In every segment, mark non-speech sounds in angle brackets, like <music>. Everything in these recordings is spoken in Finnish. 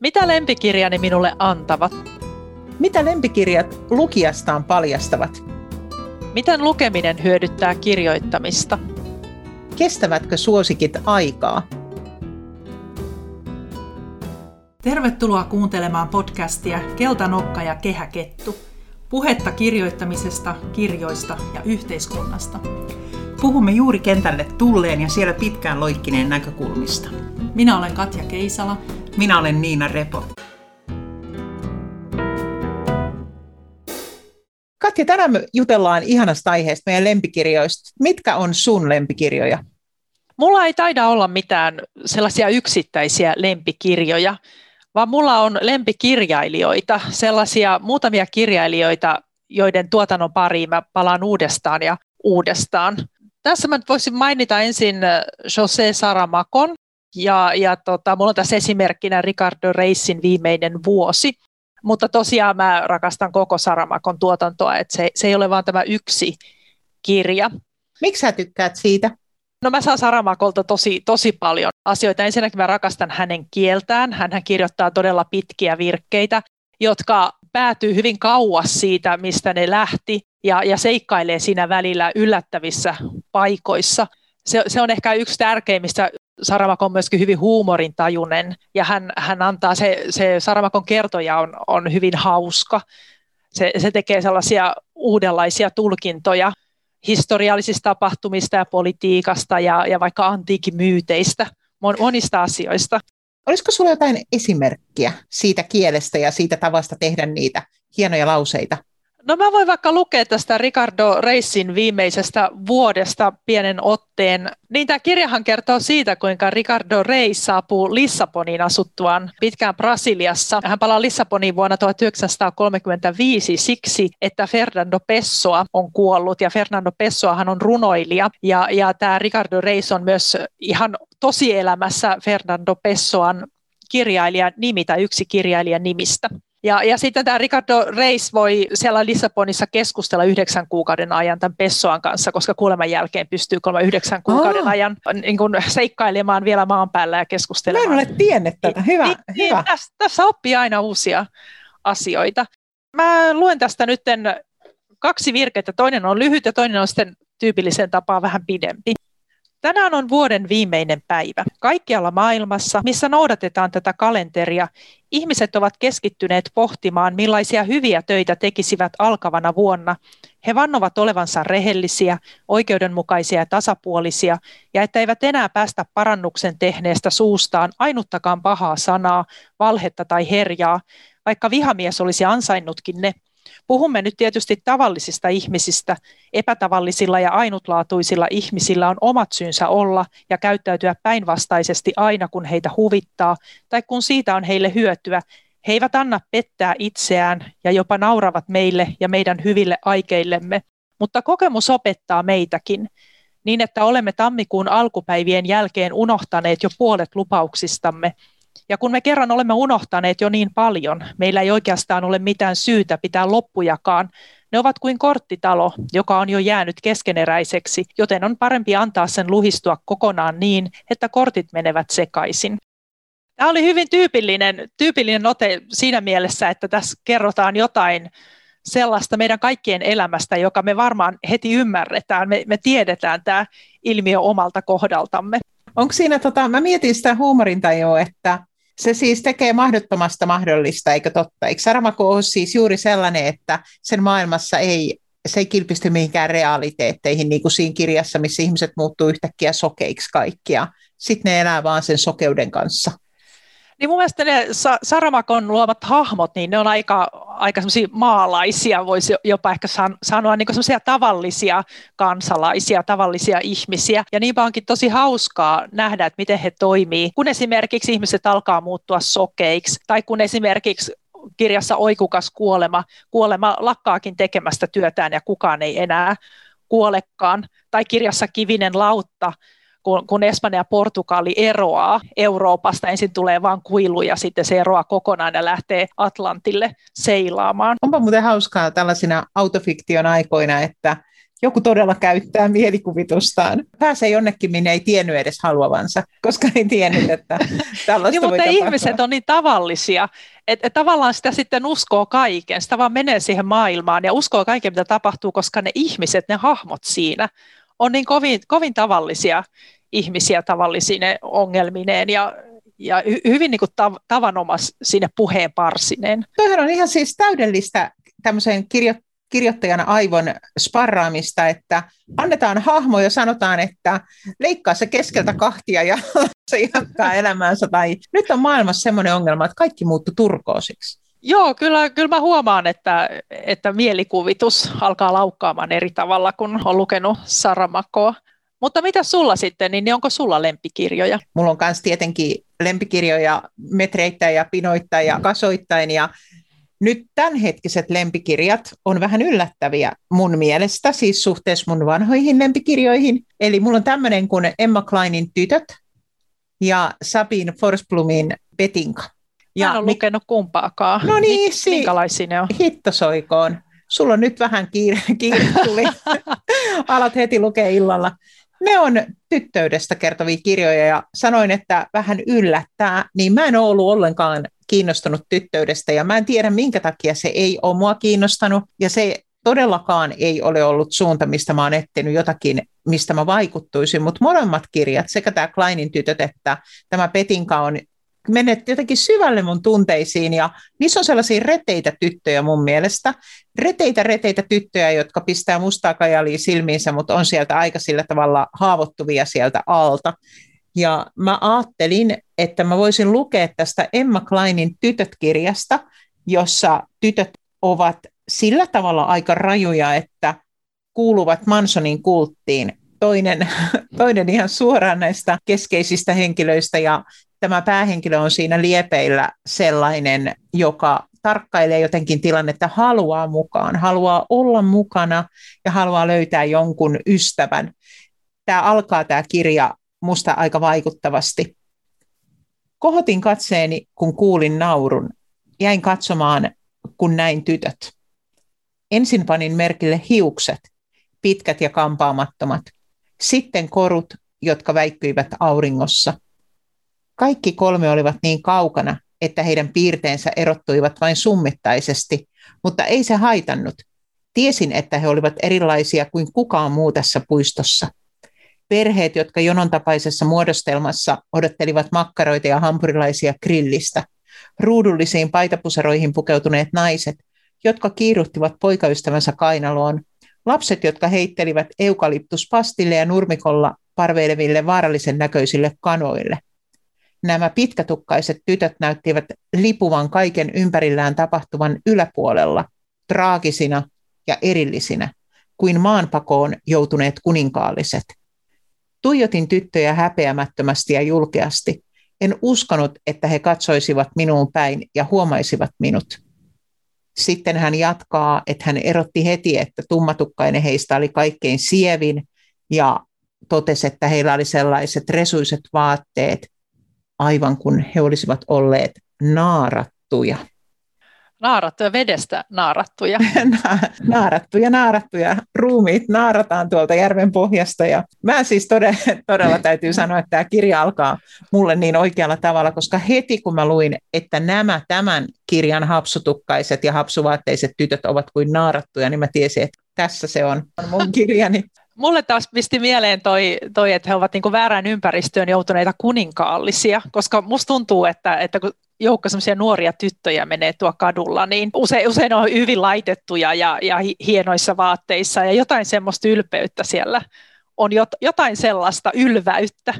Mitä lempikirjani minulle antavat? Mitä lempikirjat lukijastaan paljastavat? Miten lukeminen hyödyttää kirjoittamista? Kestävätkö suosikit aikaa? Tervetuloa kuuntelemaan podcastia Keltanokka ja Kehäkettu. Puhetta kirjoittamisesta, kirjoista ja yhteiskunnasta. Puhumme juuri kentälle tulleen ja siellä pitkään loikkineen näkökulmista. Minä olen Katja Keisala. Minä olen Niina Repo. Katja, tänään me jutellaan ihanasta aiheesta, meidän lempikirjoista. Mitkä on sun lempikirjoja? Mulla ei taida olla mitään sellaisia yksittäisiä lempikirjoja, vaan mulla on lempikirjailijoita, sellaisia muutamia kirjailijoita, joiden tuotannon pariin mä palaan uudestaan ja uudestaan. Tässä mä voisin mainita ensin José Saramakon, ja, ja tota, mulla on tässä esimerkkinä Ricardo Reissin viimeinen vuosi, mutta tosiaan mä rakastan koko Saramakon tuotantoa, että se, se ei ole vain tämä yksi kirja. Miksi sä tykkäät siitä? No mä saan Saramakolta tosi, tosi paljon asioita. Ensinnäkin mä rakastan hänen kieltään. Hän kirjoittaa todella pitkiä virkkeitä, jotka päätyy hyvin kauas siitä, mistä ne lähti, ja, ja seikkailee siinä välillä yllättävissä paikoissa. Se, se on ehkä yksi tärkeimmistä Saramakon on myöskin hyvin huumorintajunen ja hän, hän antaa, se, se Saramakon kertoja on, on hyvin hauska. Se, se tekee sellaisia uudenlaisia tulkintoja historiallisista tapahtumista ja politiikasta ja, ja vaikka antiikimyyteistä, monista asioista. Olisiko sinulla jotain esimerkkiä siitä kielestä ja siitä tavasta tehdä niitä hienoja lauseita? No mä voin vaikka lukea tästä Ricardo Reissin viimeisestä vuodesta pienen otteen. Niin tämä kirjahan kertoo siitä, kuinka Ricardo Reis saapuu Lissaboniin asuttuaan pitkään Brasiliassa. Hän palaa Lissaboniin vuonna 1935 siksi, että Fernando Pessoa on kuollut ja Fernando Pessoahan on runoilija ja, ja tämä Ricardo Reis on myös ihan tosielämässä Fernando Pessoan kirjailijan nimi tai yksi kirjailijan nimistä. Ja, ja sitten tämä Ricardo Reis voi siellä Lissabonissa keskustella yhdeksän kuukauden ajan tämän Pessoan kanssa, koska kuoleman jälkeen pystyy kolme yhdeksän kuukauden oh. ajan niin kuin seikkailemaan vielä maan päällä ja keskustelemaan. Mä en ole tiennyt tätä. Hyvä. Niin, niin hyvä. Niin, tässä, tässä oppii aina uusia asioita. Mä luen tästä nyt kaksi virkettä. Toinen on lyhyt ja toinen on sitten tyypillisen tapaan vähän pidempi. Tänään on vuoden viimeinen päivä. Kaikkialla maailmassa, missä noudatetaan tätä kalenteria, ihmiset ovat keskittyneet pohtimaan, millaisia hyviä töitä tekisivät alkavana vuonna. He vannovat olevansa rehellisiä, oikeudenmukaisia ja tasapuolisia, ja että eivät enää päästä parannuksen tehneestä suustaan ainuttakaan pahaa sanaa, valhetta tai herjaa, vaikka vihamies olisi ansainnutkin ne – Puhumme nyt tietysti tavallisista ihmisistä. Epätavallisilla ja ainutlaatuisilla ihmisillä on omat syynsä olla ja käyttäytyä päinvastaisesti aina, kun heitä huvittaa tai kun siitä on heille hyötyä. He eivät anna pettää itseään ja jopa nauravat meille ja meidän hyville aikeillemme. Mutta kokemus opettaa meitäkin niin, että olemme tammikuun alkupäivien jälkeen unohtaneet jo puolet lupauksistamme – ja kun me kerran olemme unohtaneet jo niin paljon, meillä ei oikeastaan ole mitään syytä pitää loppujakaan. Ne ovat kuin korttitalo, joka on jo jäänyt keskeneräiseksi, joten on parempi antaa sen luhistua kokonaan niin, että kortit menevät sekaisin. Tämä oli hyvin tyypillinen, tyypillinen ote siinä mielessä, että tässä kerrotaan jotain sellaista meidän kaikkien elämästä, joka me varmaan heti ymmärretään. Me, me tiedetään tämä ilmiö omalta kohdaltamme. Onko siinä, tota, mä mietin sitä huumorintajua, että se siis tekee mahdottomasta mahdollista, eikö totta? Eikö Saramako ole siis juuri sellainen, että sen maailmassa ei, se ei kilpisty mihinkään realiteetteihin, niin kuin siinä kirjassa, missä ihmiset muuttuu yhtäkkiä sokeiksi kaikkia. Sitten ne elää vaan sen sokeuden kanssa. Niin mun mielestä ne Saramakon luomat hahmot, niin ne on aika, aika maalaisia, voisi jopa ehkä san, sanoa, niin semmoisia tavallisia kansalaisia, tavallisia ihmisiä. Ja niinpä onkin tosi hauskaa nähdä, että miten he toimii, kun esimerkiksi ihmiset alkaa muuttua sokeiksi, tai kun esimerkiksi kirjassa Oikukas kuolema, kuolema lakkaakin tekemästä työtään ja kukaan ei enää kuolekaan, tai kirjassa Kivinen lautta, kun, kun Espanja ja Portugali eroaa Euroopasta, ensin tulee vain kuilu ja sitten se eroaa kokonaan ja lähtee Atlantille seilaamaan. Onpa muuten hauskaa tällaisina autofiktion aikoina, että joku todella käyttää mielikuvitustaan. Pääsee jonnekin, minne ei tiennyt edes haluavansa, koska ei tiennyt, että <laughs> tällaista niin, voi mutta tapahtua. ihmiset on niin tavallisia, että et tavallaan sitä sitten uskoo kaiken, sitä vaan menee siihen maailmaan ja uskoo kaiken, mitä tapahtuu, koska ne ihmiset, ne hahmot siinä on niin kovin, kovin tavallisia ihmisiä tavallisine ongelmineen ja, ja hyvin niin kuin tav, tavanomas sinne puheen parsineen. Toihan on ihan siis täydellistä tämmöisen kirjo, kirjoittajan aivon sparraamista, että annetaan hahmo ja sanotaan, että leikkaa se keskeltä kahtia ja <laughs> se jatkaa elämäänsä. Tai nyt on maailmassa semmoinen ongelma, että kaikki muuttuu turkoosiksi. Joo, kyllä, kyllä mä huomaan, että, että mielikuvitus alkaa laukkaamaan eri tavalla, kun on lukenut Saramakoa. Mutta mitä sulla sitten, niin onko sulla lempikirjoja? Mulla on myös tietenkin lempikirjoja metreittäin ja pinoittain ja kasoittain ja nyt tämänhetkiset lempikirjat on vähän yllättäviä mun mielestä, siis suhteessa mun vanhoihin lempikirjoihin. Eli mulla on tämmöinen kuin Emma Kleinin Tytöt ja Sabine Forsblumin Petinka. Ja Mä en ole lukenut kumpaakaan. No niin, si- minkälaisia ne on? Hittosoikoon. Sulla on nyt vähän kiire, kiire tuli. <laughs> Alat heti lukea illalla. Ne on tyttöydestä kertovia kirjoja ja sanoin, että vähän yllättää, niin mä en ole ollut ollenkaan kiinnostunut tyttöydestä ja mä en tiedä minkä takia se ei ole mua kiinnostanut ja se todellakaan ei ole ollut suunta, mistä mä oon etsinyt jotakin, mistä mä vaikuttuisin, mutta molemmat kirjat, sekä tämä Kleinin tytöt että tämä Petinka on menet jotenkin syvälle mun tunteisiin ja niissä on sellaisia reteitä tyttöjä mun mielestä. Reteitä, reteitä tyttöjä, jotka pistää mustaa kajalia silmiinsä, mutta on sieltä aika sillä tavalla haavoittuvia sieltä alta. Ja mä ajattelin, että mä voisin lukea tästä Emma Kleinin Tytöt-kirjasta, jossa tytöt ovat sillä tavalla aika rajuja, että kuuluvat Mansonin kulttiin. Toinen, <laughs> toinen ihan suoraan näistä keskeisistä henkilöistä ja tämä päähenkilö on siinä liepeillä sellainen, joka tarkkailee jotenkin tilannetta, haluaa mukaan, haluaa olla mukana ja haluaa löytää jonkun ystävän. Tämä alkaa tämä kirja musta aika vaikuttavasti. Kohotin katseeni, kun kuulin naurun. Jäin katsomaan, kun näin tytöt. Ensin panin merkille hiukset, pitkät ja kampaamattomat. Sitten korut, jotka väikkyivät auringossa. Kaikki kolme olivat niin kaukana, että heidän piirteensä erottuivat vain summittaisesti, mutta ei se haitannut. Tiesin, että he olivat erilaisia kuin kukaan muu tässä puistossa. Perheet, jotka jonon tapaisessa muodostelmassa odottelivat makkaroita ja hampurilaisia grillistä. Ruudullisiin paitapuseroihin pukeutuneet naiset, jotka kiiruttivat poikaystävänsä kainaloon. Lapset, jotka heittelivät eukalyptuspastille ja nurmikolla parveileville vaarallisen näköisille kanoille. Nämä pitkätukkaiset tytöt näyttivät lipuvan kaiken ympärillään tapahtuvan yläpuolella, traagisina ja erillisinä, kuin maanpakoon joutuneet kuninkaalliset – Tuijotin tyttöjä häpeämättömästi ja julkeasti. En uskonut, että he katsoisivat minuun päin ja huomaisivat minut. Sitten hän jatkaa, että hän erotti heti, että tummatukkainen heistä oli kaikkein sievin ja totesi, että heillä oli sellaiset resuiset vaatteet, aivan kuin he olisivat olleet naarattuja naarattuja, vedestä naarattuja. <laughs> naarattuja, naarattuja. Ruumiit naarataan tuolta järven pohjasta. Ja mä siis todella, todella täytyy sanoa, että tämä kirja alkaa mulle niin oikealla tavalla, koska heti kun mä luin, että nämä tämän kirjan hapsutukkaiset ja hapsuvaatteiset tytöt ovat kuin naarattuja, niin mä tiesin, että tässä se on mun kirjani. Mulle taas pisti mieleen toi, toi että he ovat niin väärään ympäristöön joutuneita kuninkaallisia, koska musta tuntuu, että, että kun joukko semmoisia nuoria tyttöjä menee tuo kadulla, niin usein, usein on hyvin laitettuja ja, ja hienoissa vaatteissa ja jotain semmoista ylpeyttä siellä on jot, jotain sellaista ylväyttä,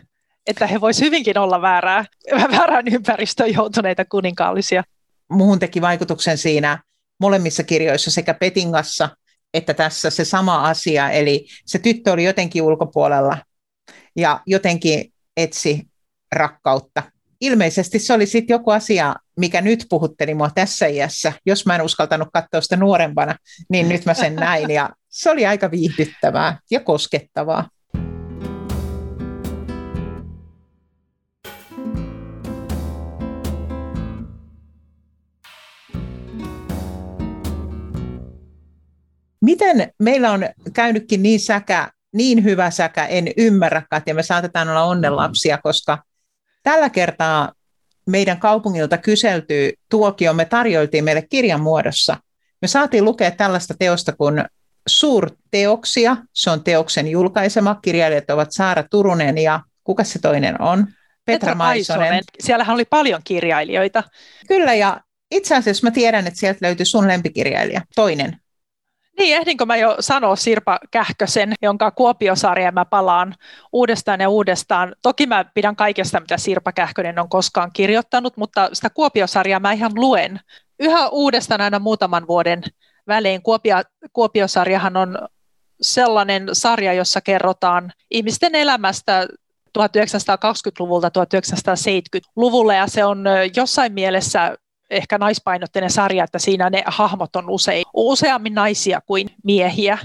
että he voisivat hyvinkin olla väärää, <laughs> väärään ympäristöön joutuneita kuninkaallisia. Muuhun teki vaikutuksen siinä molemmissa kirjoissa sekä Petingassa että tässä se sama asia, eli se tyttö oli jotenkin ulkopuolella ja jotenkin etsi rakkautta ilmeisesti se oli sitten joku asia, mikä nyt puhutteli mua tässä iässä. Jos mä en uskaltanut katsoa sitä nuorempana, niin nyt mä sen näin. Ja se oli aika viihdyttävää ja koskettavaa. miten meillä on käynytkin niin säkä, niin hyvä säkä, en ymmärrä, ja me saatetaan olla onnenlapsia, koska tällä kertaa meidän kaupungilta kyselty tuokio me tarjoiltiin meille kirjan muodossa. Me saatiin lukea tällaista teosta kuin Suurteoksia. Se on teoksen julkaisema. Kirjailijat ovat Saara Turunen ja kuka se toinen on? Petra, Petra Maisonen. Maisonen. Siellähän oli paljon kirjailijoita. Kyllä, ja itse asiassa mä tiedän, että sieltä löytyy sun lempikirjailija, toinen. Niin, ehdinkö mä jo sanoa Sirpa Kähkösen, jonka Kuopiosarja mä palaan uudestaan ja uudestaan. Toki mä pidän kaikesta, mitä Sirpa Kähkönen on koskaan kirjoittanut, mutta sitä Kuopiosarjaa mä ihan luen yhä uudestaan aina muutaman vuoden välein. Kuopio, Kuopiosarjahan on sellainen sarja, jossa kerrotaan ihmisten elämästä 1920-luvulta 1970-luvulle ja se on jossain mielessä ehkä naispainotteinen sarja, että siinä ne hahmot on usein, useammin naisia kuin miehiä.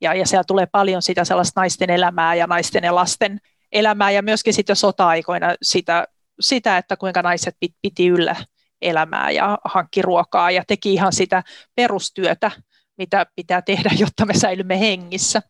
Ja, ja siellä tulee paljon sitä sellaista naisten elämää ja naisten ja lasten elämää ja myöskin sitten sota-aikoina sitä, sitä, että kuinka naiset piti yllä elämää ja hankki ruokaa ja teki ihan sitä perustyötä, mitä pitää tehdä, <laughs> jotta me säilymme hengissä.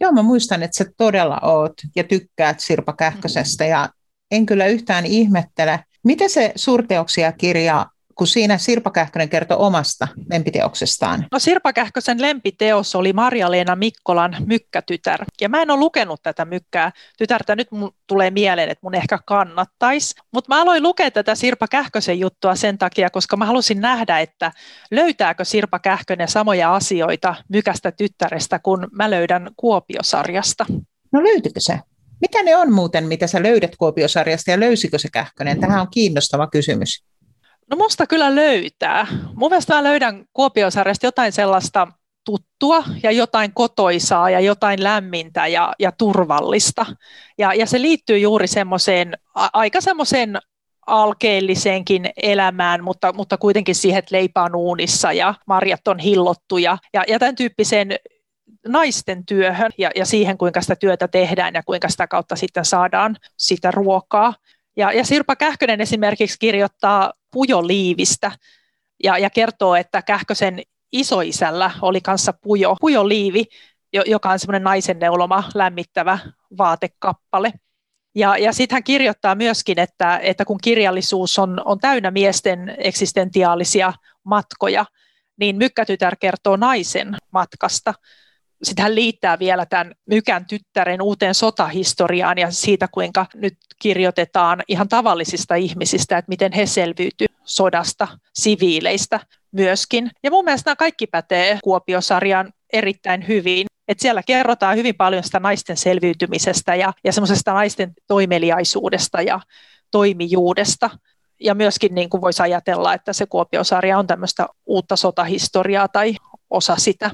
Joo, mä muistan, että sä todella oot ja tykkäät Sirpa Kähkösestä ja en kyllä yhtään ihmettele. Miten se suurteoksia kirja kun siinä Sirpa Kähkönen kertoi omasta lempiteoksestaan? No Sirpa Kähkösen lempiteos oli Marja-Leena Mikkolan Mykkätytär. Ja mä en ole lukenut tätä Mykkää tytärtä, nyt mun tulee mieleen, että mun ehkä kannattaisi. Mutta mä aloin lukea tätä Sirpa Kähkösen juttua sen takia, koska mä halusin nähdä, että löytääkö Sirpa Kähkönen samoja asioita Mykästä tyttärestä, kun mä löydän Kuopiosarjasta. No löytyykö se? Mitä ne on muuten, mitä sä löydät Kuopiosarjasta ja löysikö se Kähkönen? Tähän on kiinnostava kysymys. No musta kyllä löytää. Mun mielestä mä löydän Kuopiosarjasta jotain sellaista tuttua ja jotain kotoisaa ja jotain lämmintä ja, ja turvallista. Ja, ja se liittyy juuri semmoiseen, aika semmoiseen alkeelliseenkin elämään, mutta, mutta kuitenkin siihen, että leipä on uunissa ja marjat on hillottuja ja, ja tämän tyyppiseen naisten työhön ja, ja siihen, kuinka sitä työtä tehdään ja kuinka sitä kautta sitten saadaan sitä ruokaa. Ja, ja Sirpa Kähkönen esimerkiksi kirjoittaa pujoliivistä ja, ja kertoo, että Kähkösen isoisällä oli kanssa pujo, pujoliivi, joka on semmoinen naisen neuloma lämmittävä vaatekappale. Ja, ja sitten hän kirjoittaa myöskin, että, että kun kirjallisuus on, on täynnä miesten eksistentiaalisia matkoja, niin Mykkätytär kertoo naisen matkasta sitten hän liittää vielä tämän Mykän tyttären uuteen sotahistoriaan ja siitä, kuinka nyt kirjoitetaan ihan tavallisista ihmisistä, että miten he selviytyivät sodasta, siviileistä myöskin. Ja mun mielestä nämä kaikki pätee Kuopiosarjan erittäin hyvin. Et siellä kerrotaan hyvin paljon sitä naisten selviytymisestä ja, ja semmoisesta naisten toimeliaisuudesta ja toimijuudesta. Ja myöskin niin kuin voisi ajatella, että se Kuopiosarja on tämmöistä uutta sotahistoriaa tai osa sitä.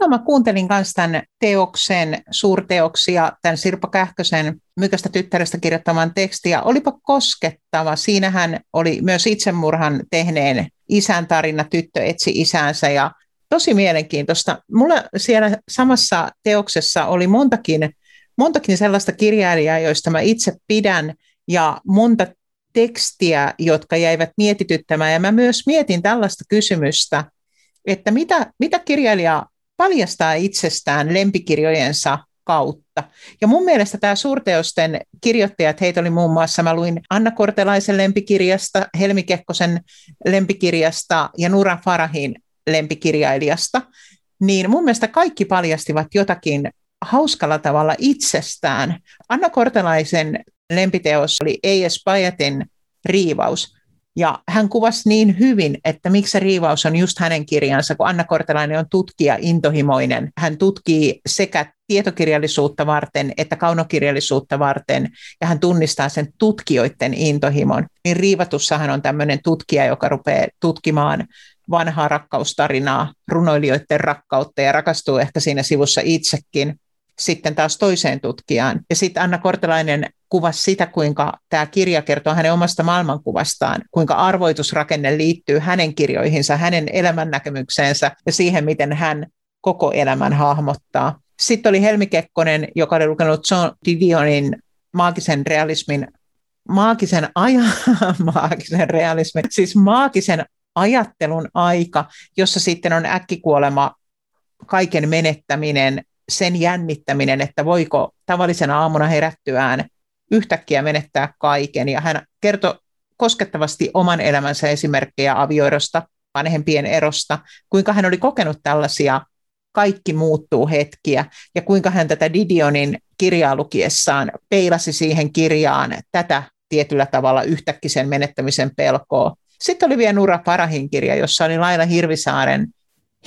No mä kuuntelin myös tämän teoksen, suurteoksia, tämän Sirpa Kähkösen Mykästä tyttärestä kirjoittaman tekstiä. Olipa koskettava. Siinähän oli myös itsemurhan tehneen isän tarina, tyttö etsi isänsä ja tosi mielenkiintoista. Mulla siellä samassa teoksessa oli montakin, montakin sellaista kirjailijaa, joista mä itse pidän ja monta tekstiä, jotka jäivät mietityttämään. Ja mä myös mietin tällaista kysymystä, että mitä, mitä kirjailija paljastaa itsestään lempikirjojensa kautta. Ja mun mielestä tämä suurteosten kirjoittajat, heitä oli muun muassa, mä luin Anna Kortelaisen lempikirjasta, Helmi Kekkosen lempikirjasta ja Nura Farahin lempikirjailijasta, niin mun mielestä kaikki paljastivat jotakin hauskalla tavalla itsestään. Anna Kortelaisen lempiteos oli E.S. Pajatin riivaus. Ja hän kuvasi niin hyvin, että miksi se riivaus on just hänen kirjansa, kun Anna Kortelainen on tutkija intohimoinen. Hän tutkii sekä tietokirjallisuutta varten että kaunokirjallisuutta varten, ja hän tunnistaa sen tutkijoiden intohimon. Niin Riivatussahan on tämmöinen tutkija, joka rupeaa tutkimaan vanhaa rakkaustarinaa, runoilijoiden rakkautta ja rakastuu ehkä siinä sivussa itsekin sitten taas toiseen tutkijaan. Ja sitten Anna Kortelainen kuvasi sitä, kuinka tämä kirja kertoo hänen omasta maailmankuvastaan, kuinka arvoitusrakenne liittyy hänen kirjoihinsa, hänen elämännäkemykseensä ja siihen, miten hän koko elämän hahmottaa. Sitten oli Helmi Kekkonen, joka oli lukenut John Didionin maagisen realismin maagisen ajan, <laughs> maagisen realismin, siis maagisen ajattelun aika, jossa sitten on äkkikuolema kaiken menettäminen, sen jännittäminen, että voiko tavallisena aamuna herättyään yhtäkkiä menettää kaiken. Ja hän kertoi koskettavasti oman elämänsä esimerkkejä avioerosta, vanhempien erosta, kuinka hän oli kokenut tällaisia kaikki muuttuu hetkiä, ja kuinka hän tätä Didionin kirjaa lukiessaan peilasi siihen kirjaan tätä tietyllä tavalla yhtäkkisen menettämisen pelkoa. Sitten oli vielä Nura Parahin kirja, jossa oli Laila Hirvisaaren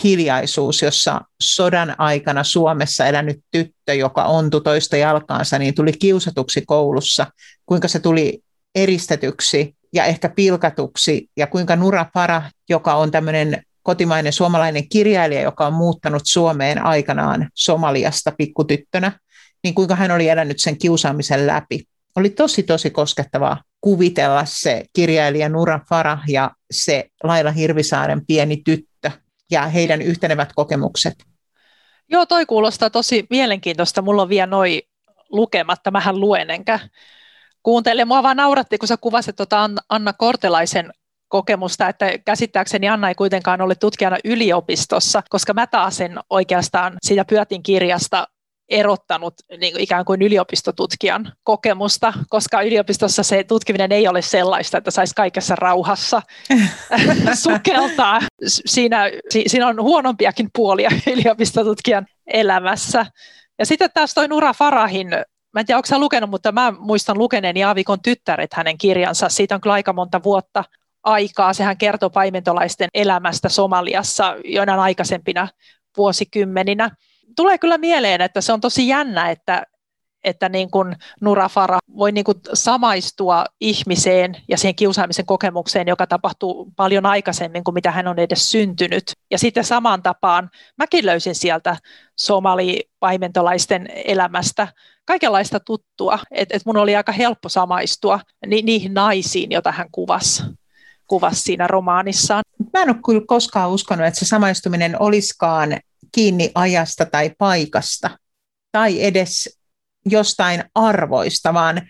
hiljaisuus, jossa sodan aikana Suomessa elänyt tyttö, joka ontui toista jalkaansa, niin tuli kiusatuksi koulussa, kuinka se tuli eristetyksi ja ehkä pilkatuksi, ja kuinka Nura Para, joka on tämmöinen kotimainen suomalainen kirjailija, joka on muuttanut Suomeen aikanaan Somaliasta pikkutyttönä, niin kuinka hän oli elänyt sen kiusaamisen läpi. Oli tosi, tosi koskettavaa kuvitella se kirjailija Nura Farah ja se Laila Hirvisaaren pieni tyttö ja heidän yhtenevät kokemukset. Joo, toi kuulostaa tosi mielenkiintoista. Mulla on vielä noin lukematta, mähän luen enkä kuuntele. Mua vaan nauratti, kun sä kuvasit tuota Anna Kortelaisen kokemusta, että käsittääkseni Anna ei kuitenkaan ole tutkijana yliopistossa, koska mä taas oikeastaan siitä Pyötin kirjasta erottanut niin kuin ikään kuin yliopistotutkijan kokemusta, koska yliopistossa se tutkiminen ei ole sellaista, että saisi kaikessa rauhassa <laughs> sukeltaa. Siinä, siinä on huonompiakin puolia <laughs> yliopistotutkijan elämässä. Ja sitten taas toi Nura Farahin Mä en tiedä, onko lukenut, mutta mä muistan lukeneeni Aavikon tyttäret hänen kirjansa. Siitä on kyllä aika monta vuotta aikaa. Sehän kertoo paimentolaisten elämästä Somaliassa joinain aikaisempina vuosikymmeninä tulee kyllä mieleen, että se on tosi jännä, että, että niin kuin Nura Farah voi niin kuin samaistua ihmiseen ja siihen kiusaamisen kokemukseen, joka tapahtuu paljon aikaisemmin kuin mitä hän on edes syntynyt. Ja sitten samaan tapaan mäkin löysin sieltä somali-paimentolaisten elämästä kaikenlaista tuttua, että et mun oli aika helppo samaistua ni- niihin naisiin, joita hän kuvasi kuvasi siinä romaanissaan. Mä en ole kyllä koskaan uskonut, että se samaistuminen olisikaan kiinni ajasta tai paikasta tai edes jostain arvoista, vaan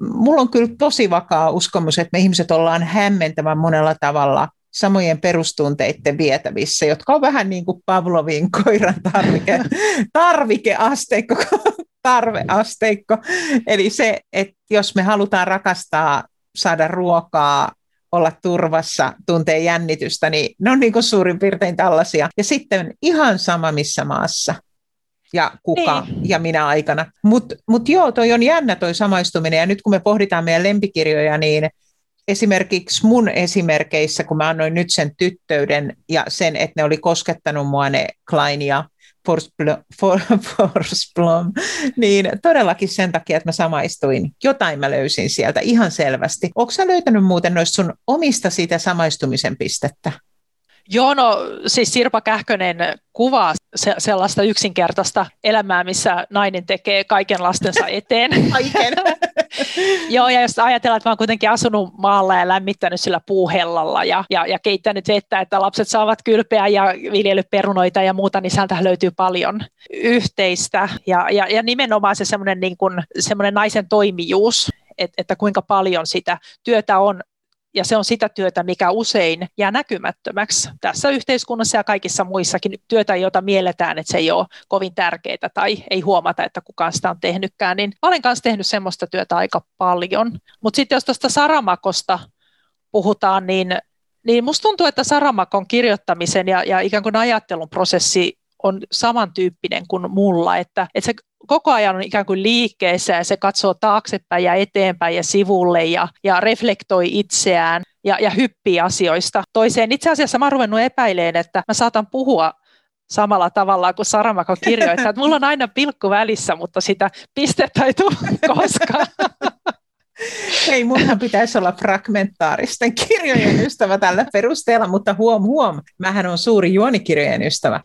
mulla on kyllä tosi vakaa uskomus, että me ihmiset ollaan hämmentävän monella tavalla samojen perustunteiden vietävissä, jotka on vähän niin kuin Pavlovin koiran tarvike, <laughs> tarvikeasteikko, tarveasteikko. Eli se, että jos me halutaan rakastaa, saada ruokaa, olla turvassa, tuntee jännitystä, niin ne on niin kuin suurin piirtein tällaisia. Ja sitten ihan sama missä maassa ja kuka niin. ja minä aikana. Mutta mut joo, toi on jännä toi samaistuminen ja nyt kun me pohditaan meidän lempikirjoja, niin esimerkiksi mun esimerkeissä, kun mä annoin nyt sen tyttöyden ja sen, että ne oli koskettanut mua ne Klein ja Forsblom, niin todellakin sen takia, että mä samaistuin. Jotain mä löysin sieltä ihan selvästi. Onko sä löytänyt muuten noista sun omista siitä samaistumisen pistettä? Joo, no siis Sirpa Kähkönen kuvaa se, sellaista yksinkertaista elämää, missä nainen tekee kaiken lastensa <laughs> eteen. Kaiken. <laughs> Joo, ja jos ajatellaan, että mä oon kuitenkin asunut maalla ja lämmittänyt sillä puuhellalla ja, ja, ja keittänyt vettä, että lapset saavat kylpeä ja viljellyt perunoita ja muuta, niin sieltä löytyy paljon yhteistä. Ja, ja, ja nimenomaan se semmoinen niin kuin, naisen toimijuus, että, että kuinka paljon sitä työtä on ja se on sitä työtä, mikä usein jää näkymättömäksi tässä yhteiskunnassa ja kaikissa muissakin työtä, jota mielletään, että se ei ole kovin tärkeää tai ei huomata, että kukaan sitä on tehnytkään. Niin olen kanssa tehnyt semmoista työtä aika paljon. Mutta sitten jos tuosta Saramakosta puhutaan, niin, niin musta tuntuu, että Saramakon kirjoittamisen ja, ja ikään kuin ajattelun prosessi on samantyyppinen kuin mulla, että, että se koko ajan on ikään kuin liikkeessä ja se katsoo taaksepäin ja eteenpäin ja sivulle ja, ja reflektoi itseään ja, ja hyppii asioista toiseen. Itse asiassa mä oon ruvennut epäileen, että mä saatan puhua samalla tavalla kuin Saramako kirjoittaa. Että mulla on aina pilkku välissä, mutta sitä pistettä ei tule koskaan. <laughs> Ei, munhan pitäisi olla fragmentaaristen kirjojen ystävä tällä perusteella, mutta huom huom, mähän on suuri juonikirjojen ystävä.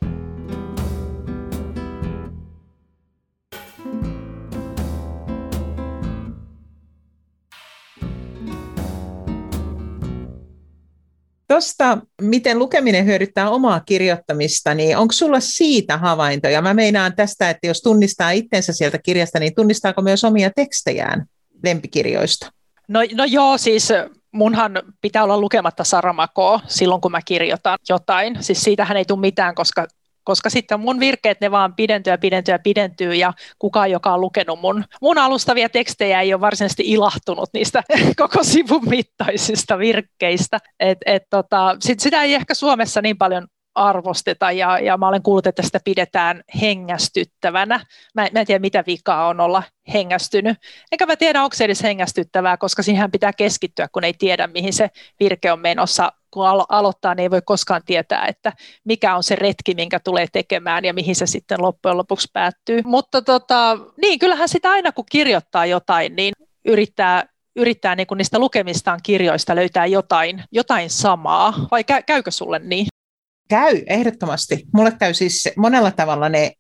Tuosta, miten lukeminen hyödyttää omaa kirjoittamista, niin onko sulla siitä havaintoja? Mä meinaan tästä, että jos tunnistaa itsensä sieltä kirjasta, niin tunnistaako myös omia tekstejään lempikirjoista? No, no joo, siis munhan pitää olla lukematta Saramakoa silloin, kun mä kirjoitan jotain. Siis siitähän ei tule mitään, koska koska sitten mun virkeet ne vaan pidentyy ja pidentyy ja pidentyy ja kukaan, joka on lukenut mun, mun alustavia tekstejä ei ole varsinaisesti ilahtunut niistä <laughs> koko sivun mittaisista virkkeistä. Et, et tota, sit sitä ei ehkä Suomessa niin paljon arvosteta ja, ja mä olen kuullut, että sitä pidetään hengästyttävänä. Mä, mä en tiedä, mitä vikaa on olla hengästynyt. Enkä mä tiedä, onko se edes hengästyttävää, koska siihen pitää keskittyä, kun ei tiedä, mihin se virke on menossa. Kun alo- aloittaa, niin ei voi koskaan tietää, että mikä on se retki, minkä tulee tekemään ja mihin se sitten loppujen lopuksi päättyy. Mutta tota, niin, kyllähän sitä aina, kun kirjoittaa jotain, niin yrittää yrittää niin kuin niistä lukemistaan kirjoista löytää jotain, jotain samaa, vai käykö sulle niin? Käy, ehdottomasti. Mulle käy siis monella tavalla ne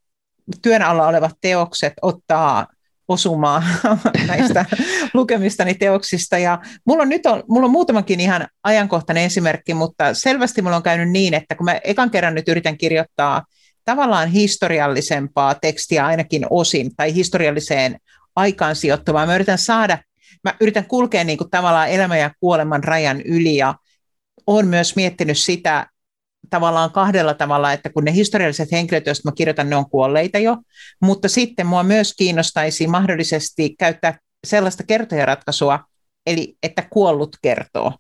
työn alla olevat teokset ottaa osumaa <laughs> näistä <laughs> lukemistani teoksista. Ja mulla on nyt on, mulla on muutamakin ihan ajankohtainen esimerkki, mutta selvästi mulla on käynyt niin, että kun mä ekan kerran nyt yritän kirjoittaa tavallaan historiallisempaa tekstiä ainakin osin, tai historialliseen aikaan sijoittuvaa, mä yritän saada, mä yritän kulkea niin kuin tavallaan elämän ja kuoleman rajan yli, ja olen myös miettinyt sitä, tavallaan kahdella tavalla, että kun ne historialliset henkilöt, joista mä kirjoitan, ne on kuolleita jo, mutta sitten mua myös kiinnostaisi mahdollisesti käyttää sellaista kertojaratkaisua, eli että kuollut kertoo.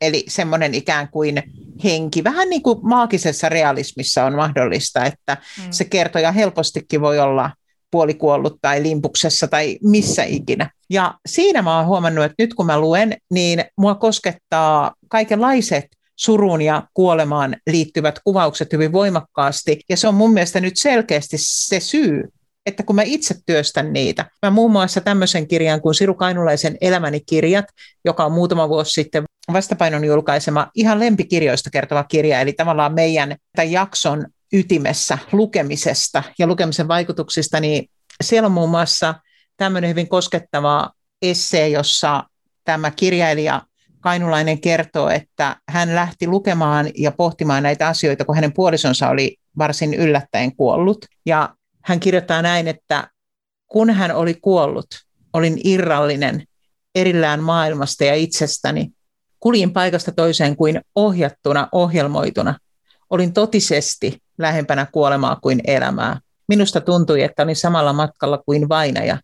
Eli semmoinen ikään kuin henki, vähän niin kuin maagisessa realismissa on mahdollista, että mm. se kertoja helpostikin voi olla puolikuollut tai limpuksessa tai missä ikinä. Ja siinä mä oon huomannut, että nyt kun mä luen, niin mua koskettaa kaikenlaiset suruun ja kuolemaan liittyvät kuvaukset hyvin voimakkaasti. Ja se on mun mielestä nyt selkeästi se syy, että kun mä itse työstän niitä, mä muun muassa tämmöisen kirjan kuin Siru Kainulaisen Elämäni kirjat, joka on muutama vuosi sitten vastapainon julkaisema ihan lempikirjoista kertova kirja, eli tavallaan meidän tämän jakson ytimessä lukemisesta ja lukemisen vaikutuksista, niin siellä on muun muassa tämmöinen hyvin koskettava essee, jossa tämä kirjailija Kainulainen kertoo, että hän lähti lukemaan ja pohtimaan näitä asioita, kun hänen puolisonsa oli varsin yllättäen kuollut. Ja hän kirjoittaa näin, että kun hän oli kuollut, olin irrallinen erillään maailmasta ja itsestäni. Kuljin paikasta toiseen kuin ohjattuna, ohjelmoituna. Olin totisesti lähempänä kuolemaa kuin elämää. Minusta tuntui, että olin samalla matkalla kuin vainaja,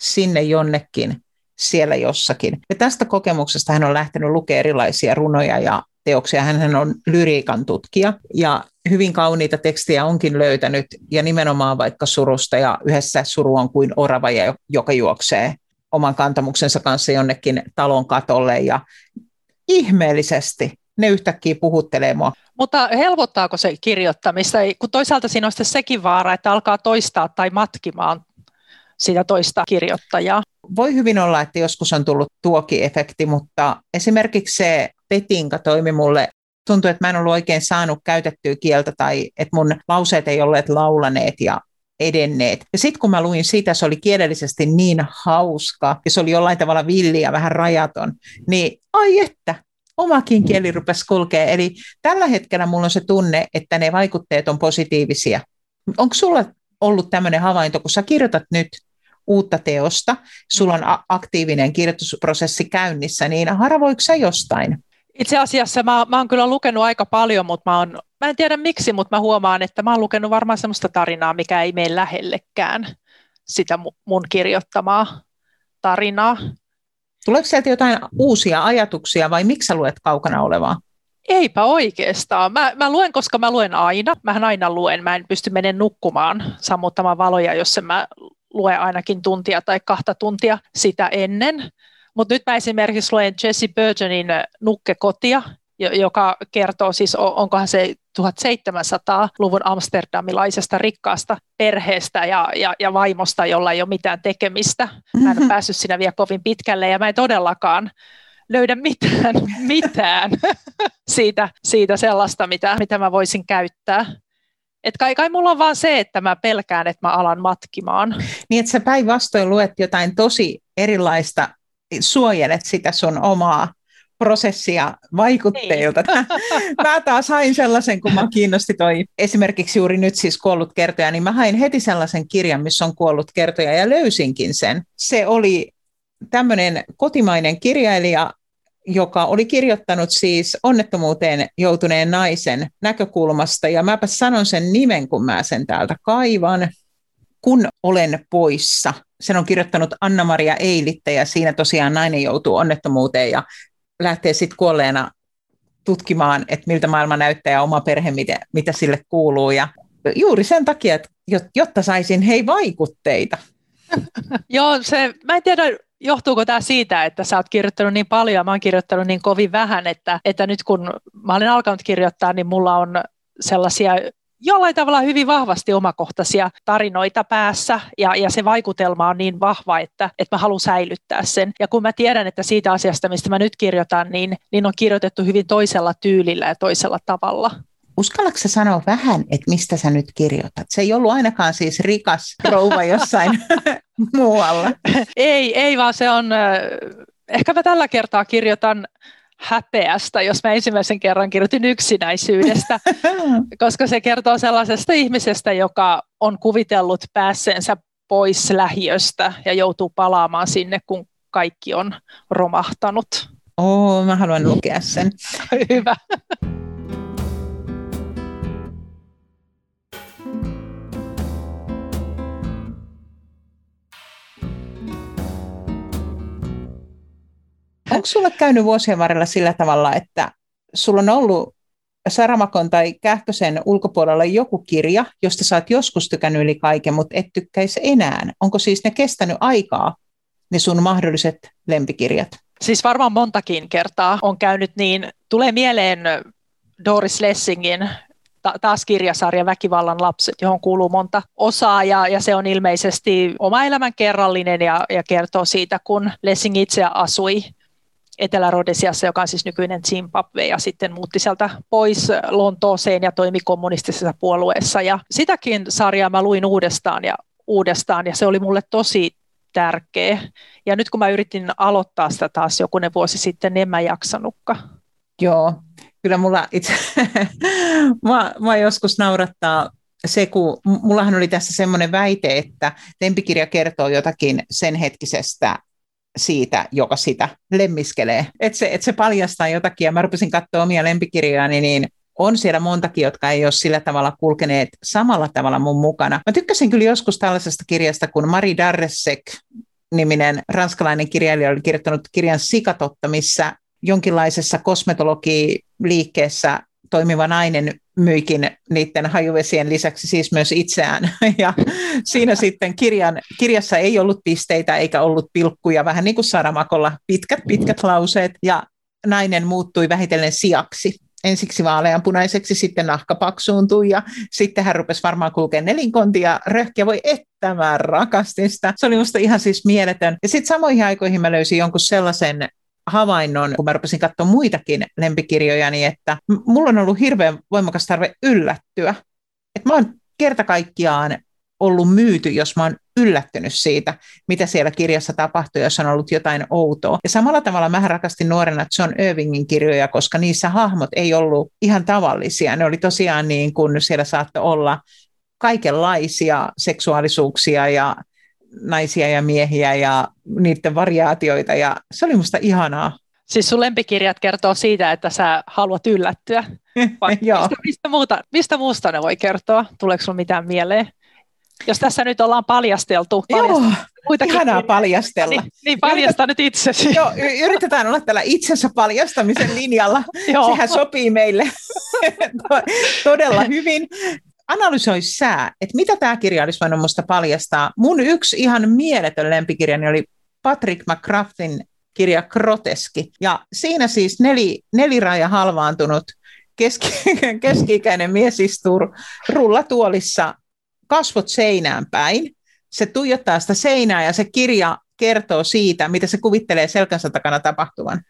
sinne jonnekin, siellä jossakin. Ja tästä kokemuksesta hän on lähtenyt lukemaan erilaisia runoja ja teoksia. Hän on lyriikan tutkija ja hyvin kauniita tekstiä onkin löytänyt ja nimenomaan vaikka surusta ja yhdessä suru on kuin orava, joka juoksee oman kantamuksensa kanssa jonnekin talon katolle ja ihmeellisesti ne yhtäkkiä puhuttelee mua. Mutta helpottaako se kirjoittamista? Kun toisaalta siinä on sekin vaara, että alkaa toistaa tai matkimaan sitä toista kirjoittajaa. Voi hyvin olla, että joskus on tullut tuoki-efekti, mutta esimerkiksi se petinka toimi mulle tuntui, että mä en ollut oikein saanut käytettyä kieltä tai että mun lauseet ei olleet laulaneet ja edenneet. Ja sitten kun mä luin sitä, se oli kielellisesti niin hauska ja se oli jollain tavalla villi ja vähän rajaton, niin ai että, omakin kieli rupesi kulkea. Eli tällä hetkellä mulla on se tunne, että ne vaikutteet on positiivisia. Onko sulla ollut tämmöinen havainto, kun sä kirjoitat nyt uutta teosta, sulla on aktiivinen kirjoitusprosessi käynnissä, niin haravoiko sä jostain? Itse asiassa mä, mä oon kyllä lukenut aika paljon, mutta mä, oon, mä en tiedä miksi, mutta mä huomaan, että mä oon lukenut varmaan sellaista tarinaa, mikä ei mene lähellekään sitä mun kirjoittamaa tarinaa. Tuleeko sieltä jotain uusia ajatuksia vai miksi sä luet kaukana olevaa? Eipä oikeastaan. Mä, mä luen, koska mä luen aina. Mähän aina luen. Mä en pysty menemään nukkumaan sammuttamaan valoja, jos en mä ainakin tuntia tai kahta tuntia sitä ennen. Mutta nyt mä esimerkiksi luen Jesse Burgenin Nukkekotia, joka kertoo siis, onkohan se 1700-luvun amsterdamilaisesta rikkaasta perheestä ja, ja, ja vaimosta, jolla ei ole mitään tekemistä. Mä en ole päässyt siinä vielä kovin pitkälle ja mä en todellakaan löydä mitään, <laughs> mitään <laughs> siitä, siitä sellaista, mitä, mitä mä voisin käyttää. Et kai, kai mulla on vaan se, että mä pelkään, että mä alan matkimaan. Niin, että sä päinvastoin luet jotain tosi erilaista, suojelet sitä sun omaa prosessia vaikutteilta. Niin. Mä taas hain sellaisen, kun mä kiinnosti toi esimerkiksi juuri nyt siis kuollut kertoja, niin mä hain heti sellaisen kirjan, missä on kuollut kertoja ja löysinkin sen. Se oli tämmöinen kotimainen kirjailija, joka oli kirjoittanut siis onnettomuuteen joutuneen naisen näkökulmasta, ja mäpä sanon sen nimen, kun mä sen täältä kaivan. Kun olen poissa. Sen on kirjoittanut Anna-Maria Eilitte, ja siinä tosiaan nainen joutuu onnettomuuteen ja lähtee sitten kuolleena tutkimaan, että miltä maailma näyttää ja oma perhe, mitä, mitä sille kuuluu. Ja juuri sen takia, että jotta saisin hei vaikutteita. <laughs> Joo, se, mä en tiedä, johtuuko tämä siitä, että sä oot kirjoittanut niin paljon ja mä oon kirjoittanut niin kovin vähän, että, että nyt kun mä olen alkanut kirjoittaa, niin mulla on sellaisia jollain tavalla hyvin vahvasti omakohtaisia tarinoita päässä ja, ja se vaikutelma on niin vahva, että, että mä haluan säilyttää sen. Ja kun mä tiedän, että siitä asiasta, mistä mä nyt kirjoitan, niin, niin on kirjoitettu hyvin toisella tyylillä ja toisella tavalla. Uskallatko sanoa vähän, että mistä sä nyt kirjoitat? Se ei ollut ainakaan siis rikas rouva jossain <laughs> muualla. ei, ei vaan se on, ehkä mä tällä kertaa kirjoitan häpeästä, jos mä ensimmäisen kerran kirjoitin yksinäisyydestä, <laughs> koska se kertoo sellaisesta ihmisestä, joka on kuvitellut päässeensä pois lähiöstä ja joutuu palaamaan sinne, kun kaikki on romahtanut. Oo, mä haluan lukea sen. Hyvä. Onko sulle käynyt vuosien varrella sillä tavalla, että sulla on ollut Saramakon tai Kähkösen ulkopuolella joku kirja, josta sä oot joskus tykännyt yli kaiken, mutta et tykkäisi enää. Onko siis ne kestänyt aikaa, ne sun mahdolliset lempikirjat? Siis varmaan montakin kertaa on käynyt niin. Tulee mieleen Doris Lessingin ta- taas kirjasarja Väkivallan lapset, johon kuuluu monta osaa ja, ja se on ilmeisesti oma elämän kerrallinen ja, ja kertoo siitä, kun Lessing itse asui Etelä-Rodesiassa, joka on siis nykyinen Zimbabwe, ja sitten muutti sieltä pois Lontooseen ja toimi kommunistisessa puolueessa. Ja sitäkin sarjaa mä luin uudestaan ja uudestaan, ja se oli mulle tosi tärkeä. Ja nyt kun mä yritin aloittaa sitä taas jokunen vuosi sitten, niin en mä jaksanutkaan. Joo, kyllä mulla itse, <laughs> mä, mä joskus naurattaa se, kun mullahan oli tässä semmoinen väite, että lempikirja kertoo jotakin sen hetkisestä siitä, joka sitä lemmiskelee. Että se, et se paljastaa jotakin, ja mä rupesin katsoa omia lempikirjoja, niin on siellä montakin, jotka ei ole sillä tavalla kulkeneet samalla tavalla mun mukana. Mä tykkäsin kyllä joskus tällaisesta kirjasta, kun Marie Darresek niminen ranskalainen kirjailija oli kirjoittanut kirjan Sikatotta, missä jonkinlaisessa kosmetologiliikkeessä toimiva nainen myikin niiden hajuvesien lisäksi siis myös itseään. <laughs> Ja siinä sitten kirjan, kirjassa ei ollut pisteitä eikä ollut pilkkuja, vähän niin kuin Saramakolla, pitkät pitkät lauseet, ja nainen muuttui vähitellen siaksi. Ensiksi vaaleanpunaiseksi, sitten nahka paksuuntui ja sitten hän rupesi varmaan kulkemaan nelinkontia ja röhkiä voi että mä rakastin sitä. Se oli musta ihan siis mieletön. Ja sitten samoihin aikoihin mä löysin jonkun sellaisen havainnon, kun mä rupesin katsoa muitakin lempikirjoja, niin että mulla on ollut hirveän voimakas tarve yllättyä. Että mä oon kerta kaikkiaan ollut myyty, jos mä oon yllättynyt siitä, mitä siellä kirjassa tapahtui, jos on ollut jotain outoa. Ja samalla tavalla mä rakastin nuorena John Irvingin kirjoja, koska niissä hahmot ei ollut ihan tavallisia. Ne oli tosiaan niin kuin siellä saattoi olla kaikenlaisia seksuaalisuuksia ja naisia ja miehiä ja niiden variaatioita ja se oli musta ihanaa. Siis sun lempikirjat kertoo siitä, että sä haluat yllättyä. <laughs> Joo. Mistä, mistä, muuta, mistä muusta ne voi kertoa? Tuleeko sun mitään mieleen? Jos tässä nyt ollaan paljasteltu. Joo, ihanaa paljastella. Niin, niin paljasta nyt itsesi. Joo, yritetään olla tällä itsensä paljastamisen linjalla. <laughs> Sehän sopii meille <laughs> todella hyvin analysoi sä, että mitä tämä kirja olisi voinut minusta paljastaa. Mun yksi ihan mieletön lempikirjani oli Patrick McCraftin kirja Groteski. Ja siinä siis neli, neliraja halvaantunut keski, <laughs> keski-ikäinen mies istuu rullatuolissa kasvot seinään päin. Se tuijottaa sitä seinää ja se kirja kertoo siitä, mitä se kuvittelee selkänsä takana tapahtuvan.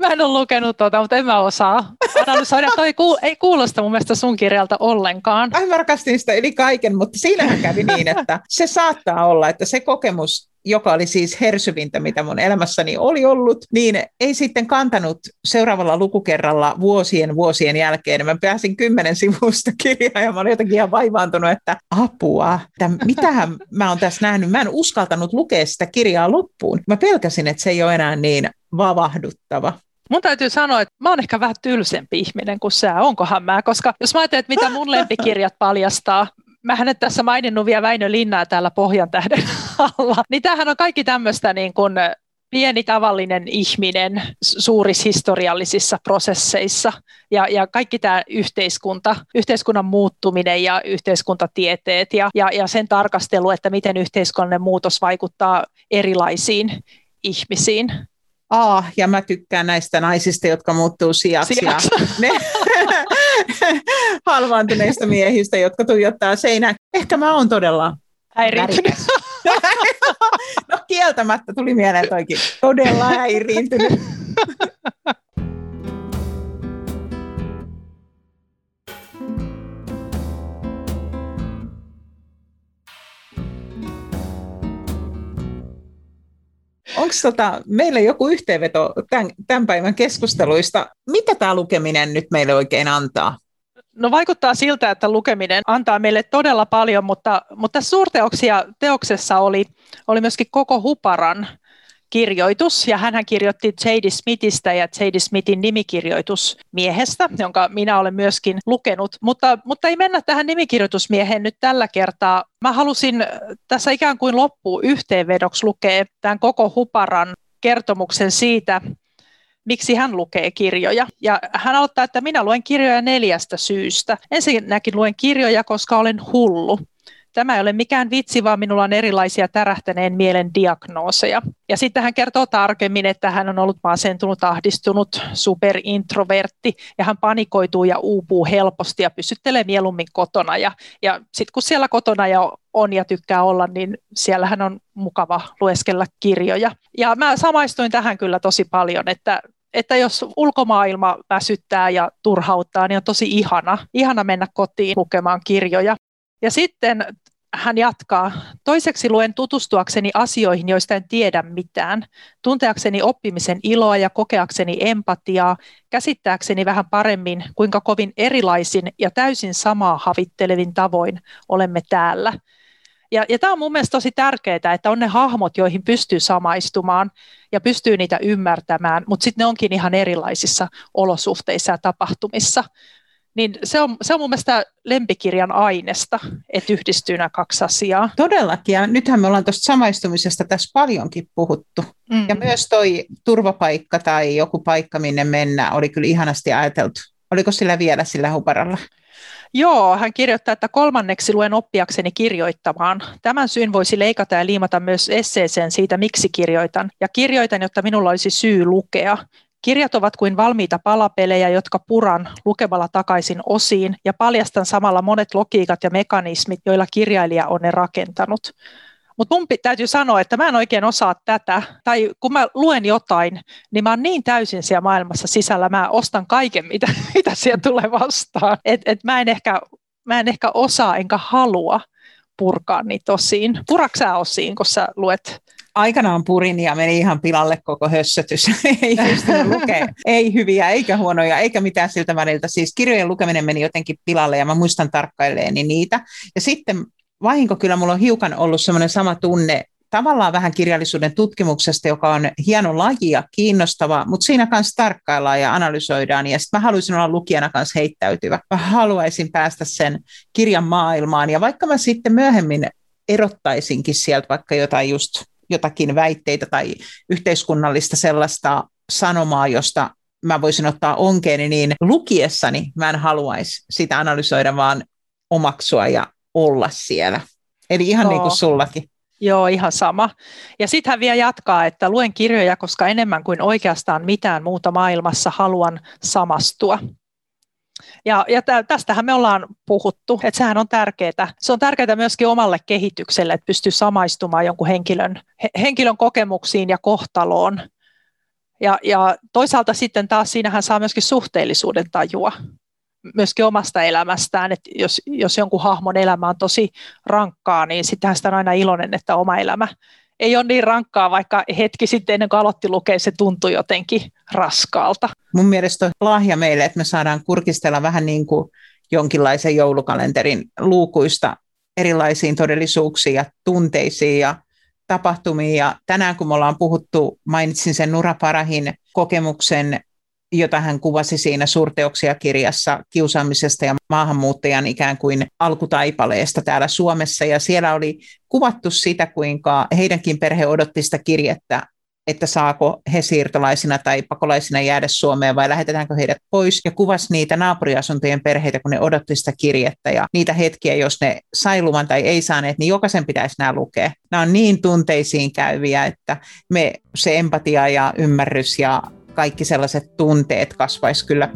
Mä en ole lukenut tuota, mutta en mä osaa analysoida. Toi ei kuulosta mun mielestä sun kirjalta ollenkaan. Mä rakastin sitä yli kaiken, mutta siinähän kävi niin, että se saattaa olla, että se kokemus joka oli siis hersyvintä, mitä mun elämässäni oli ollut, niin ei sitten kantanut seuraavalla lukukerralla vuosien vuosien jälkeen. Mä pääsin kymmenen sivusta kirjaa ja mä olin jotenkin ihan vaivaantunut, että apua, että mitähän mä oon tässä nähnyt. Mä en uskaltanut lukea sitä kirjaa loppuun. Mä pelkäsin, että se ei ole enää niin vavahduttava. Mun täytyy sanoa, että mä oon ehkä vähän tylsempi ihminen kuin sä, onkohan mä, koska jos mä ajattelen, että mitä mun lempikirjat paljastaa, mä en tässä maininnut vielä Väinö Linnaa täällä Pohjan tähden <laughs> alla, niin tämähän on kaikki tämmöistä niin kuin pieni tavallinen ihminen suurissa historiallisissa prosesseissa ja, ja kaikki tämä yhteiskunta, yhteiskunnan muuttuminen ja yhteiskuntatieteet ja, ja, ja sen tarkastelu, että miten yhteiskunnallinen muutos vaikuttaa erilaisiin ihmisiin. A, ja mä tykkään näistä naisista, jotka muuttuu sijaksi. sijaksi. Ja ne <laughs> <laughs> halvaantuneista miehistä, jotka tuijottaa seinään. Ehkä mä oon todella häiriintynyt. <laughs> no kieltämättä tuli mieleen toikin. Todella häiriintynyt. Onko tota, meillä joku yhteenveto tämän, tämän päivän keskusteluista? Mitä tämä lukeminen nyt meille oikein antaa? No vaikuttaa siltä, että lukeminen antaa meille todella paljon, mutta, mutta suurteoksia teoksessa oli, oli myöskin koko Huparan kirjoitus, ja hän kirjoitti J.D. Smithistä ja J.D. Smithin nimikirjoitus miehestä, jonka minä olen myöskin lukenut, mutta, mutta ei mennä tähän nimikirjoitusmieheen nyt tällä kertaa. Mä halusin tässä ikään kuin loppuun yhteenvedoksi lukea tämän koko Huparan kertomuksen siitä, miksi hän lukee kirjoja. Ja hän aloittaa, että minä luen kirjoja neljästä syystä. Ensinnäkin luen kirjoja, koska olen hullu. Tämä ei ole mikään vitsi, vaan minulla on erilaisia tärähtäneen mielen diagnooseja. Ja sitten hän kertoo tarkemmin, että hän on ollut masentunut, ahdistunut, superintrovertti ja hän panikoituu ja uupuu helposti ja pysyttelee mieluummin kotona. Ja, ja sitten kun siellä kotona ja on ja tykkää olla, niin siellähän on mukava lueskella kirjoja. Ja mä samaistuin tähän kyllä tosi paljon, että että jos ulkomaailma väsyttää ja turhauttaa, niin on tosi ihana, ihana mennä kotiin lukemaan kirjoja. Ja sitten hän jatkaa, toiseksi luen tutustuakseni asioihin, joista en tiedä mitään, tunteakseni oppimisen iloa ja kokeakseni empatiaa, käsittääkseni vähän paremmin, kuinka kovin erilaisin ja täysin samaa havittelevin tavoin olemme täällä. Ja, ja tämä on mun mielestä tosi tärkeää, että on ne hahmot, joihin pystyy samaistumaan ja pystyy niitä ymmärtämään, mutta sitten ne onkin ihan erilaisissa olosuhteissa ja tapahtumissa niin se on, se on mun mielestä lempikirjan aineesta, että yhdistyy nämä kaksi asiaa. Todellakin, ja nythän me ollaan tuosta samaistumisesta tässä paljonkin puhuttu. Mm. Ja myös toi turvapaikka tai joku paikka, minne mennä, oli kyllä ihanasti ajateltu. Oliko sillä vielä sillä huparalla? Joo, hän kirjoittaa, että kolmanneksi luen oppiakseni kirjoittamaan. Tämän syyn voisi leikata ja liimata myös esseeseen siitä, miksi kirjoitan. Ja kirjoitan, jotta minulla olisi syy lukea. Kirjat ovat kuin valmiita palapelejä, jotka puran lukemalla takaisin osiin ja paljastan samalla monet logiikat ja mekanismit, joilla kirjailija on ne rakentanut. Mutta mun täytyy sanoa, että mä en oikein osaa tätä, tai kun mä luen jotain, niin mä oon niin täysin siellä maailmassa sisällä, mä ostan kaiken, mitä, <laughs> mitä siellä tulee vastaan. Et, et mä, en ehkä, mä en ehkä osaa enkä halua purkaa niitä osiin. Puraksä osiin, kun sä luet aikanaan purin ja meni ihan pilalle koko hössötys. <laughs> ei lukea, ei hyviä eikä huonoja, eikä mitään siltä väliltä. Siis kirjojen lukeminen meni jotenkin pilalle ja mä muistan tarkkailleeni niitä. Ja sitten vahinko kyllä mulla on hiukan ollut semmoinen sama tunne tavallaan vähän kirjallisuuden tutkimuksesta, joka on hieno laji ja kiinnostava, mutta siinä kanssa tarkkaillaan ja analysoidaan. Ja sitten mä haluaisin olla lukijana kanssa heittäytyvä. Mä haluaisin päästä sen kirjan maailmaan. Ja vaikka mä sitten myöhemmin erottaisinkin sieltä vaikka jotain just jotakin väitteitä tai yhteiskunnallista sellaista sanomaa, josta mä voisin ottaa onkeeni, niin lukiessani mä en haluaisi sitä analysoida, vaan omaksua ja olla siellä. Eli ihan Joo. niin kuin sullakin. Joo, ihan sama. Ja sitten hän vielä jatkaa, että luen kirjoja, koska enemmän kuin oikeastaan mitään muuta maailmassa haluan samastua. Ja, ja tästähän me ollaan puhuttu, että sehän on tärkeää. Se on tärkeää myöskin omalle kehitykselle, että pystyy samaistumaan jonkun henkilön, he, henkilön kokemuksiin ja kohtaloon. Ja, ja toisaalta sitten taas siinähän saa myöskin suhteellisuuden tajua myöskin omasta elämästään, että jos, jos jonkun hahmon elämä on tosi rankkaa, niin sittenhän sitä on aina iloinen, että oma elämä ei ole niin rankkaa, vaikka hetki sitten ennen kuin aloitti lukea, se tuntui jotenkin raskaalta. Mun mielestä on lahja meille, että me saadaan kurkistella vähän niin kuin jonkinlaisen joulukalenterin luukuista erilaisiin todellisuuksiin ja tunteisiin ja tapahtumiin. Ja tänään kun me ollaan puhuttu, mainitsin sen Nura Parahin kokemuksen, jota hän kuvasi siinä suurteoksia kirjassa kiusaamisesta ja maahanmuuttajan ikään kuin alkutaipaleesta täällä Suomessa. Ja siellä oli kuvattu sitä, kuinka heidänkin perhe odotti sitä kirjettä että saako he siirtolaisina tai pakolaisina jäädä Suomeen vai lähetetäänkö heidät pois. Ja kuvasi niitä naapuriasuntojen perheitä, kun ne odotti sitä kirjettä ja niitä hetkiä, jos ne sai luvan tai ei saaneet, niin jokaisen pitäisi nämä lukea. Nämä on niin tunteisiin käyviä, että me se empatia ja ymmärrys ja kaikki sellaiset tunteet kasvaisi kyllä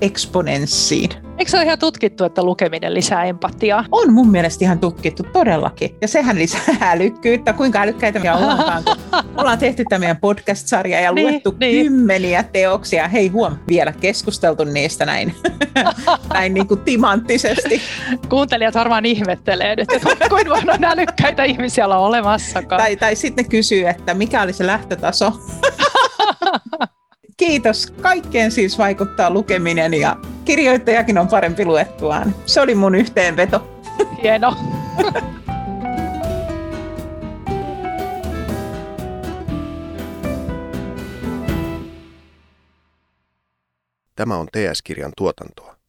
eksponenssiin. Eikö se ole ihan tutkittu, että lukeminen lisää empatiaa? On mun mielestä ihan tutkittu, todellakin. Ja sehän lisää <laughs> älykkyyttä, kuinka älykkäitä me ollaan, kun <laughs> ollaan tehty tämä meidän podcast-sarja ja niin, luettu niin. kymmeniä teoksia. Hei huom, vielä keskusteltu niistä näin, <laughs> näin niin kuin timanttisesti. Kuuntelijat varmaan ihmettelee nyt, että kuinka on älykkäitä ihmisiä olla olemassakaan. Tai, tai sitten ne kysyy, että mikä oli se lähtötaso. Kiitos. Kaikkeen siis vaikuttaa lukeminen ja kirjoittajakin on parempi luettuaan. Se oli mun yhteenveto. Hieno. Tämä on TS-kirjan tuotantoa.